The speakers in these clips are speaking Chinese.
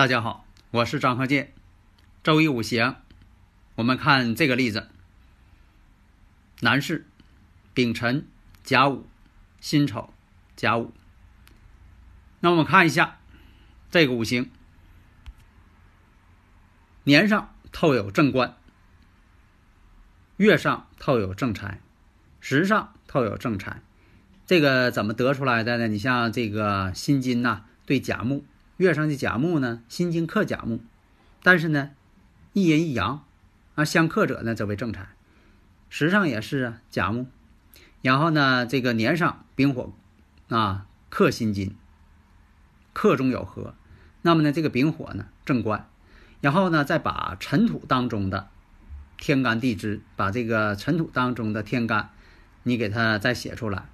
大家好，我是张鹤剑。周一五行，我们看这个例子：男士，丙辰、甲午、辛丑、甲午。那我们看一下这个五行，年上透有正官，月上透有正财，时上透有正财。这个怎么得出来的呢？你像这个辛金呐，对甲木。月上的甲木呢，辛金克甲木，但是呢，一阴一阳，啊，相克者呢则为正财。时上也是啊，甲木，然后呢，这个年上丙火，啊，克辛金，克中有合，那么呢，这个丙火呢正官，然后呢，再把尘土当中的天干地支，把这个尘土当中的天干，你给它再写出来。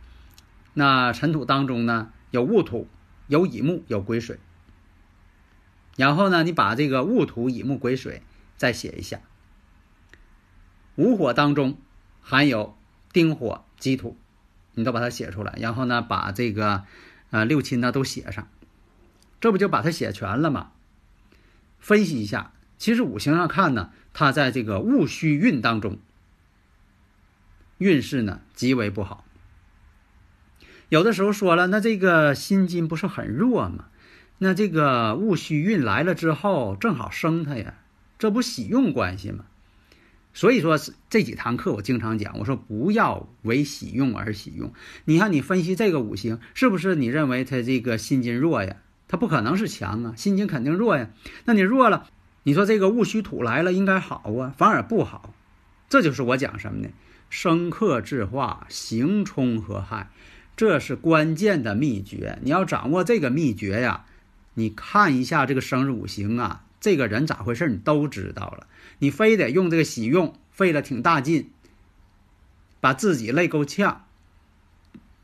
那尘土当中呢，有戊土，有乙木，有癸水。然后呢，你把这个戊土、乙木、癸水再写一下。午火当中含有丁火、己土，你都把它写出来。然后呢，把这个呃六亲呢都写上，这不就把它写全了吗？分析一下，其实五行上看呢，它在这个戊戌运当中，运势呢极为不好。有的时候说了，那这个辛金不是很弱吗？那这个戊戌运来了之后，正好生他呀，这不喜用关系吗？所以说这几堂课我经常讲，我说不要为喜用而喜用。你看你分析这个五行，是不是你认为他这个心金弱呀？他不可能是强啊，心金肯定弱呀。那你弱了，你说这个戊戌土来了应该好啊，反而不好。这就是我讲什么呢？生克制化，刑冲合害，这是关键的秘诀。你要掌握这个秘诀呀。你看一下这个生日五行啊，这个人咋回事？你都知道了。你非得用这个喜用，费了挺大劲，把自己累够呛，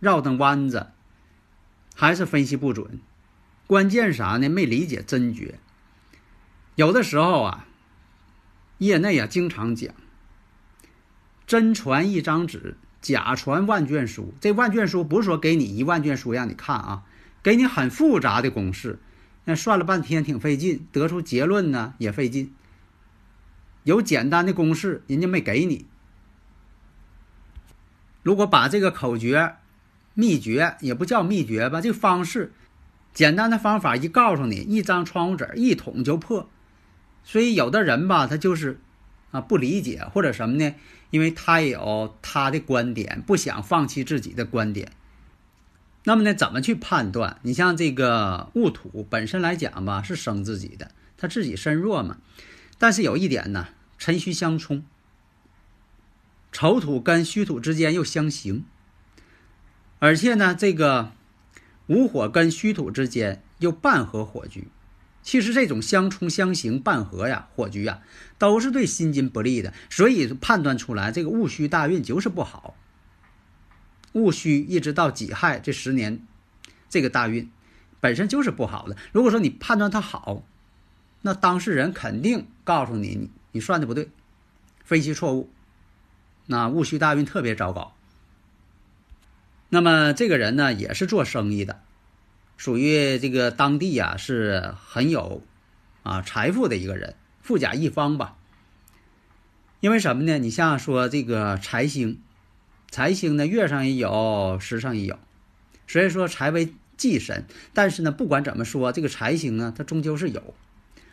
绕蹬弯子，还是分析不准。关键啥呢？没理解真诀。有的时候啊，业内啊经常讲，真传一张纸，假传万卷书。这万卷书不是说给你一万卷书让你看啊，给你很复杂的公式。那算了半天挺费劲，得出结论呢也费劲。有简单的公式，人家没给你。如果把这个口诀、秘诀也不叫秘诀吧，这方式简单的方法一告诉你，一张窗户纸一捅就破。所以有的人吧，他就是啊不理解或者什么呢？因为他有他的观点，不想放弃自己的观点。那么呢，怎么去判断？你像这个戊土本身来讲吧，是生自己的，他自己身弱嘛。但是有一点呢，辰戌相冲，丑土跟戌土之间又相刑，而且呢，这个午火跟戌土之间又半合火局。其实这种相冲相刑半合呀，火局呀，都是对辛金不利的。所以判断出来，这个戊戌大运就是不好。戊戌一直到己亥这十年，这个大运本身就是不好的。如果说你判断它好，那当事人肯定告诉你，你你算的不对，分析错误。那戊戌大运特别糟糕。那么这个人呢，也是做生意的，属于这个当地呀是很有啊财富的一个人，富甲一方吧。因为什么呢？你像说这个财星。财星呢，月上也有，时上也有，所以说财为忌神。但是呢，不管怎么说，这个财星呢，它终究是有，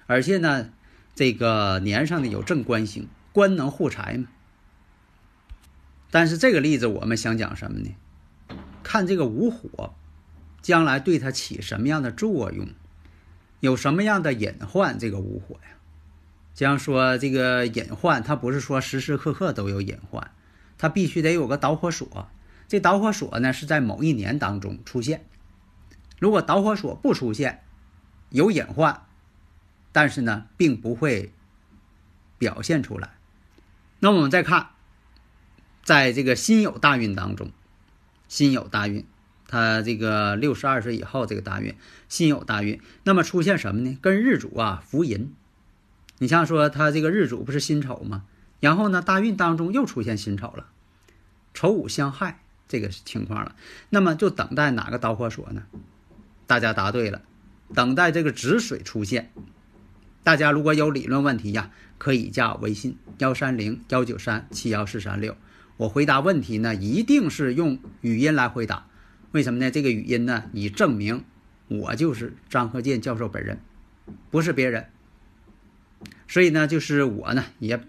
而且呢，这个年上呢有正官星，官能护财嘛。但是这个例子我们想讲什么呢？看这个午火，将来对它起什么样的作用，有什么样的隐患？这个午火呀，将说这个隐患，它不是说时时刻刻都有隐患，它必须得有个导火索。这导火索呢是在某一年当中出现。如果导火索不出现，有隐患，但是呢并不会表现出来。那我们再看，在这个辛酉大运当中，辛酉大运，它这个六十二岁以后这个大运，辛酉大运，那么出现什么呢？跟日主啊福银。你像说他这个日主不是辛丑吗？然后呢，大运当中又出现辛丑了，丑午相害这个情况了。那么就等待哪个导火索呢？大家答对了，等待这个止水出现。大家如果有理论问题呀，可以加我微信幺三零幺九三七幺四三六。我回答问题呢，一定是用语音来回答。为什么呢？这个语音呢，以证明我就是张鹤健教授本人，不是别人。所以呢，就是我呢也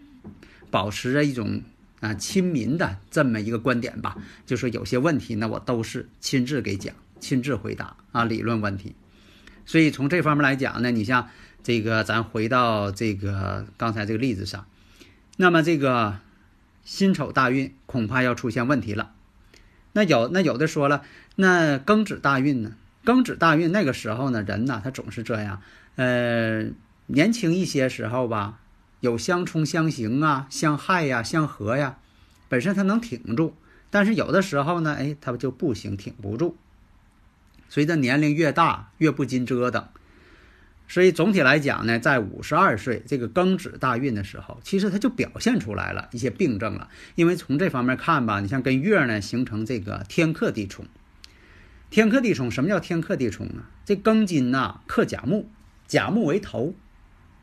保持着一种啊亲民的这么一个观点吧，就说有些问题呢，我都是亲自给讲、亲自回答啊理论问题。所以从这方面来讲呢，你像这个，咱回到这个刚才这个例子上，那么这个辛丑大运恐怕要出现问题了。那有那有的说了，那庚子大运呢？庚子大运那个时候呢，人呢他总是这样，呃。年轻一些时候吧，有相冲相刑啊，相害呀，相合呀，本身它能挺住，但是有的时候呢，哎，它就不行，挺不住。随着年龄越大，越不禁折腾。所以总体来讲呢，在五十二岁这个庚子大运的时候，其实它就表现出来了一些病症了。因为从这方面看吧，你像跟月呢形成这个天克地冲。天克地冲，什么叫天克地冲啊？这庚金呐克甲木，甲木为头。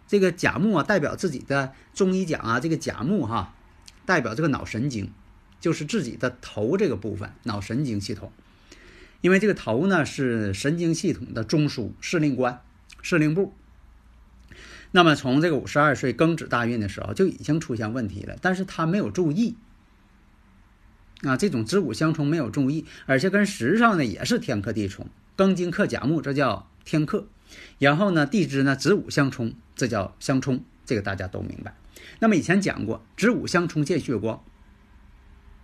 这个甲木啊，代表自己的中医讲啊，这个甲木哈，代表这个脑神经，就是自己的头这个部分，脑神经系统。因为这个头呢是神经系统的中枢、司令官、司令部。那么从这个五十二岁庚子大运的时候就已经出现问题了，但是他没有注意啊，这种子午相冲没有注意，而且跟时上呢也是天克地冲，庚金克甲木，这叫天克。然后呢，地支呢子午相冲，这叫相冲，这个大家都明白。那么以前讲过，子午相冲见血光。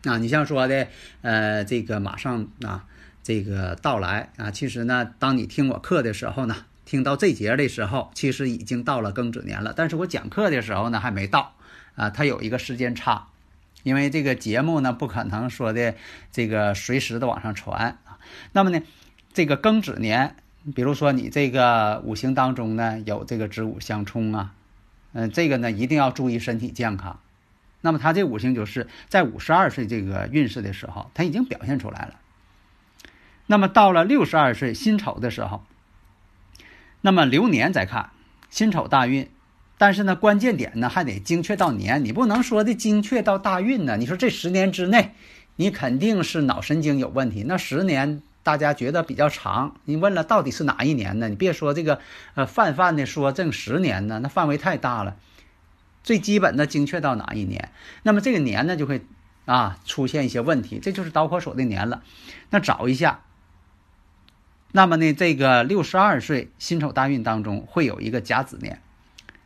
啊，你像说的，呃，这个马上啊，这个到来啊，其实呢，当你听我课的时候呢，听到这节的时候，其实已经到了庚子年了。但是我讲课的时候呢，还没到啊，它有一个时间差，因为这个节目呢，不可能说的这个随时的往上传啊。那么呢，这个庚子年。比如说你这个五行当中呢有这个子午相冲啊，嗯，这个呢一定要注意身体健康。那么他这五行就是在五十二岁这个运势的时候，他已经表现出来了。那么到了六十二岁辛丑的时候，那么流年再看辛丑大运，但是呢关键点呢还得精确到年，你不能说的精确到大运呢。你说这十年之内，你肯定是脑神经有问题，那十年。大家觉得比较长，你问了到底是哪一年呢？你别说这个，呃，泛泛的说正十年呢，那范围太大了。最基本的精确到哪一年？那么这个年呢就会啊出现一些问题，这就是导火索的年了。那找一下，那么呢这个六十二岁辛丑大运当中会有一个甲子年，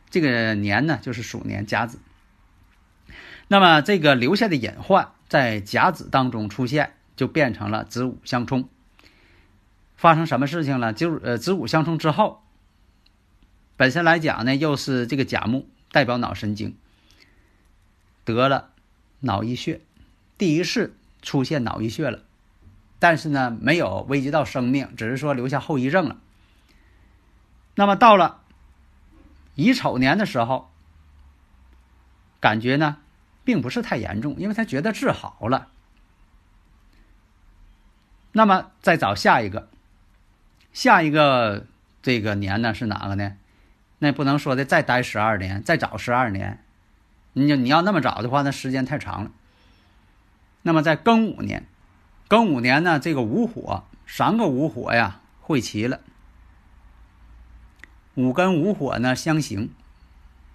这个年呢就是鼠年甲子。那么这个留下的隐患在甲子当中出现，就变成了子午相冲。发生什么事情了？就呃子午相冲之后，本身来讲呢，又是这个甲木代表脑神经，得了脑溢血，第一次出现脑溢血了，但是呢没有危及到生命，只是说留下后遗症了。那么到了乙丑年的时候，感觉呢并不是太严重，因为他觉得治好了。那么再找下一个。下一个这个年呢是哪个呢？那不能说的再待十二年，再找十二年。你你要那么找的话，那时间太长了。那么在庚午年，庚午年呢，这个午火三个午火呀汇齐了，午跟午火呢相刑，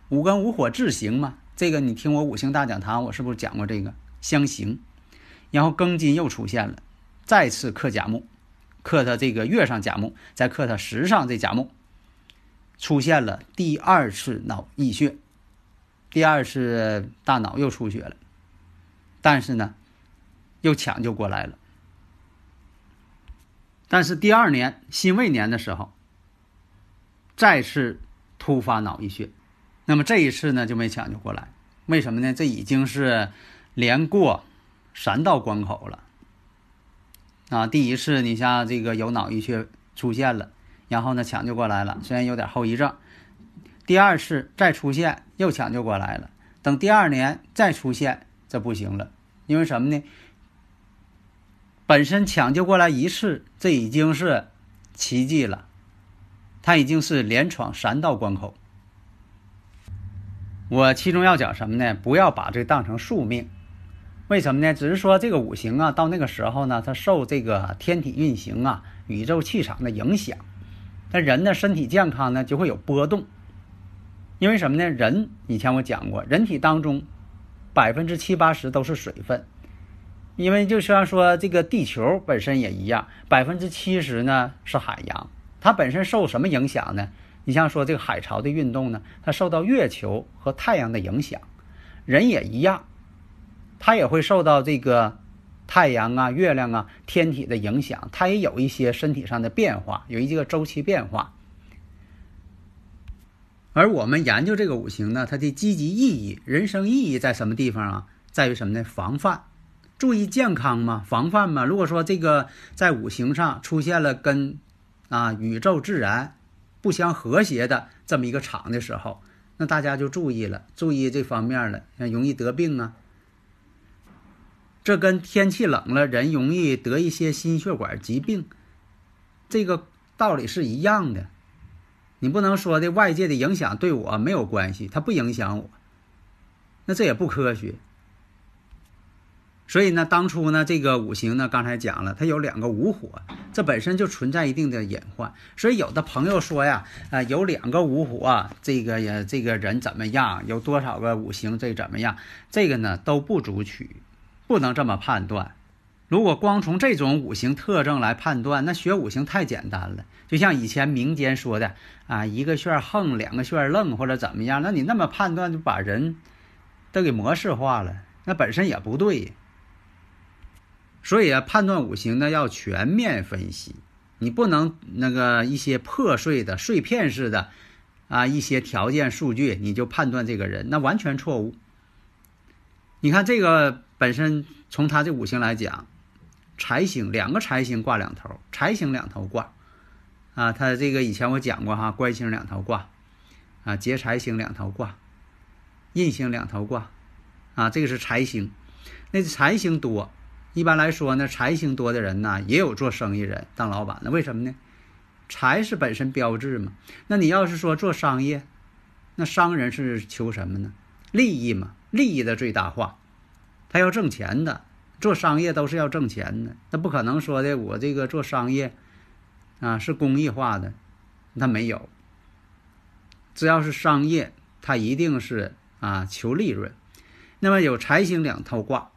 五跟午火制刑嘛。这个你听我五行大讲堂，我是不是讲过这个相刑？然后庚金又出现了，再次克甲木。克他这个月上甲木，再克他时上这甲木，出现了第二次脑溢血，第二次大脑又出血了，但是呢，又抢救过来了。但是第二年辛未年的时候，再次突发脑溢血，那么这一次呢就没抢救过来。为什么呢？这已经是连过三道关口了。啊，第一次你像这个有脑溢血出现了，然后呢抢救过来了，虽然有点后遗症。第二次再出现又抢救过来了，等第二年再出现这不行了，因为什么呢？本身抢救过来一次，这已经是奇迹了，他已经是连闯三道关口。我其中要讲什么呢？不要把这当成宿命，为什么呢？只是说这个五行啊，到那个时候呢，它受这个天体运行啊、宇宙气场的影响，那人的身体健康呢就会有波动。因为什么呢？人以前我讲过，人体当中百分之七八十都是水分。因为就像说这个地球本身也一样，百分之七十呢是海洋，它本身受什么影响呢？你像说这个海潮的运动呢，它受到月球和太阳的影响，人也一样，它也会受到这个太阳啊、月亮啊、天体的影响，它也有一些身体上的变化，有一个周期变化。而我们研究这个五行呢，它的积极意义、人生意义在什么地方啊？在于什么呢？防范。注意健康嘛，防范嘛。如果说这个在五行上出现了跟啊宇宙自然不相和谐的这么一个场的时候，那大家就注意了，注意这方面了，容易得病啊。这跟天气冷了，人容易得一些心血管疾病，这个道理是一样的。你不能说的外界的影响对我没有关系，它不影响我，那这也不科学。所以呢，当初呢，这个五行呢，刚才讲了，它有两个午火，这本身就存在一定的隐患。所以有的朋友说呀，啊，有两个午火，这个呀，这个人怎么样？有多少个五行，这怎么样？这个呢都不足取，不能这么判断。如果光从这种五行特征来判断，那学五行太简单了。就像以前民间说的啊，一个旋横，两个旋愣，或者怎么样？那你那么判断，就把人都给模式化了，那本身也不对。所以啊，判断五行呢要全面分析，你不能那个一些破碎的、碎片式的啊一些条件数据你就判断这个人，那完全错误。你看这个本身从他这五行来讲，财星两个财星挂两头，财星两头挂啊，他这个以前我讲过哈，官星两头挂啊，劫财星两头挂，印星两头挂啊，这个是财星，那财星多。一般来说呢，财星多的人呢，也有做生意人当老板的。为什么呢？财是本身标志嘛。那你要是说做商业，那商人是求什么呢？利益嘛，利益的最大化，他要挣钱的。做商业都是要挣钱的，那不可能说的我这个做商业啊是公益化的，他没有。只要是商业，他一定是啊求利润。那么有财星两套挂。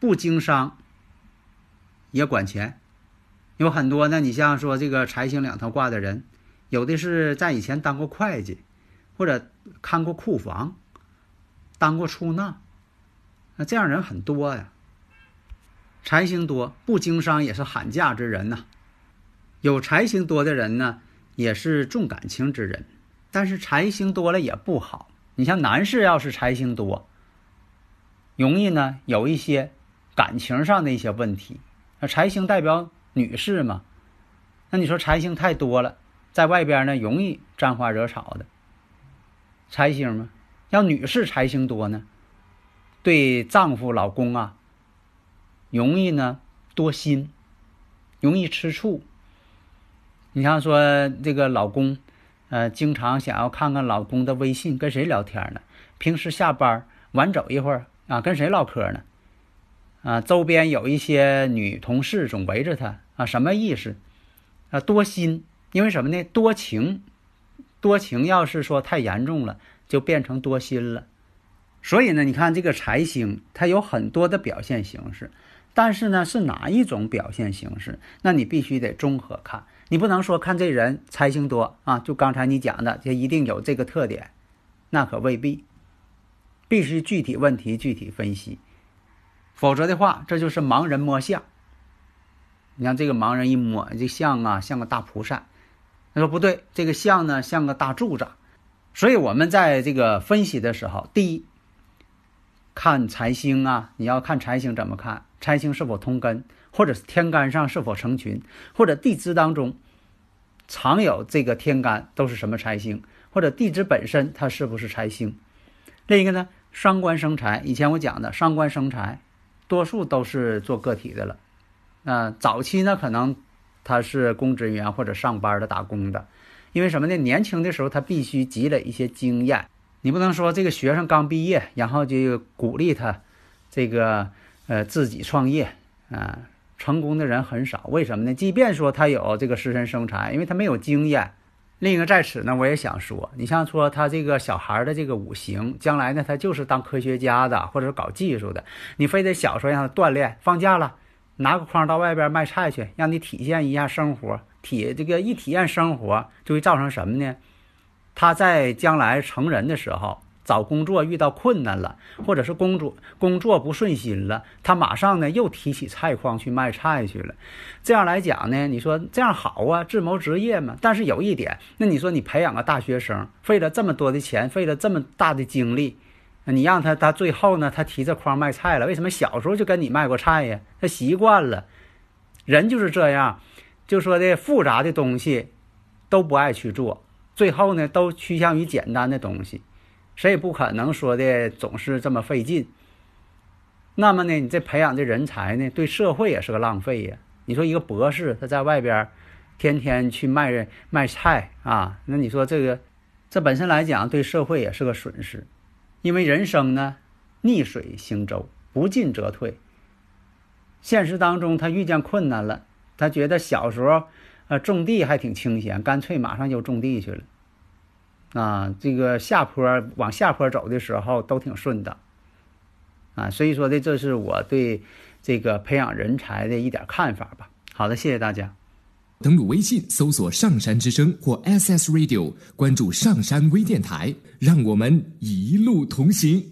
不经商也管钱，有很多呢。你像说这个财星两套挂的人，有的是在以前当过会计，或者看过库房，当过出纳，那这样人很多呀。财星多不经商也是喊价之人呐。有财星多的人呢，也是重感情之人，但是财星多了也不好。你像男士要是财星多，容易呢有一些。感情上的一些问题，那财星代表女士嘛？那你说财星太多了，在外边呢容易沾花惹草的。财星嘛，要女士财星多呢，对丈夫老公啊，容易呢多心，容易吃醋。你像说这个老公，呃，经常想要看看老公的微信跟谁聊天呢？平时下班晚走一会儿啊，跟谁唠嗑呢？啊，周边有一些女同事总围着他啊，什么意思？啊，多心，因为什么呢？多情，多情要是说太严重了，就变成多心了。所以呢，你看这个财星，它有很多的表现形式，但是呢，是哪一种表现形式？那你必须得综合看，你不能说看这人财星多啊，就刚才你讲的，就一定有这个特点，那可未必。必须具体问题具体分析，否则的话，这就是盲人摸象。你看这个盲人一摸，这像啊，像个大蒲扇。他说不对，这个像呢，像个大柱子。所以我们在这个分析的时候，第一，看财星啊，你要看财星怎么看？财星是否通根，或者是天干上是否成群，或者地支当中常有这个天干都是什么财星，或者地支本身它是不是财星？另一个呢，伤官生财。以前我讲的伤官生财，多数都是做个体的了。啊，早期呢，可能他是公职人员或者上班的打工的，因为什么呢？年轻的时候他必须积累一些经验。你不能说这个学生刚毕业，然后就鼓励他这个呃自己创业啊，成功的人很少。为什么呢？即便说他有这个食神生财，因为他没有经验。另一个在此呢，我也想说，你像说他这个小孩的这个五行，将来呢他就是当科学家的，或者是搞技术的，你非得小时候让他锻炼，放假了拿个筐到外边卖菜去，让你体验一下生活，体这个一体验生活，就会造成什么呢？他在将来成人的时候。找工作遇到困难了，或者是工作工作不顺心了，他马上呢又提起菜筐去卖菜去了。这样来讲呢，你说这样好啊，自谋职业嘛。但是有一点，那你说你培养个大学生，费了这么多的钱，费了这么大的精力，你让他他最后呢，他提着筐卖菜了。为什么小时候就跟你卖过菜呀？他习惯了，人就是这样，就说的复杂的东西都不爱去做，最后呢都趋向于简单的东西。谁也不可能说的总是这么费劲。那么呢，你这培养的人才呢，对社会也是个浪费呀。你说一个博士他在外边天天去卖卖菜啊，那你说这个这本身来讲对社会也是个损失。因为人生呢，逆水行舟，不进则退。现实当中他遇见困难了，他觉得小时候啊种地还挺清闲，干脆马上就种地去了。啊，这个下坡往下坡走的时候都挺顺的，啊，所以说的这是我对这个培养人才的一点看法吧。好的，谢谢大家。登录微信搜索“上山之声”或 SS Radio，关注上山微电台，让我们一路同行。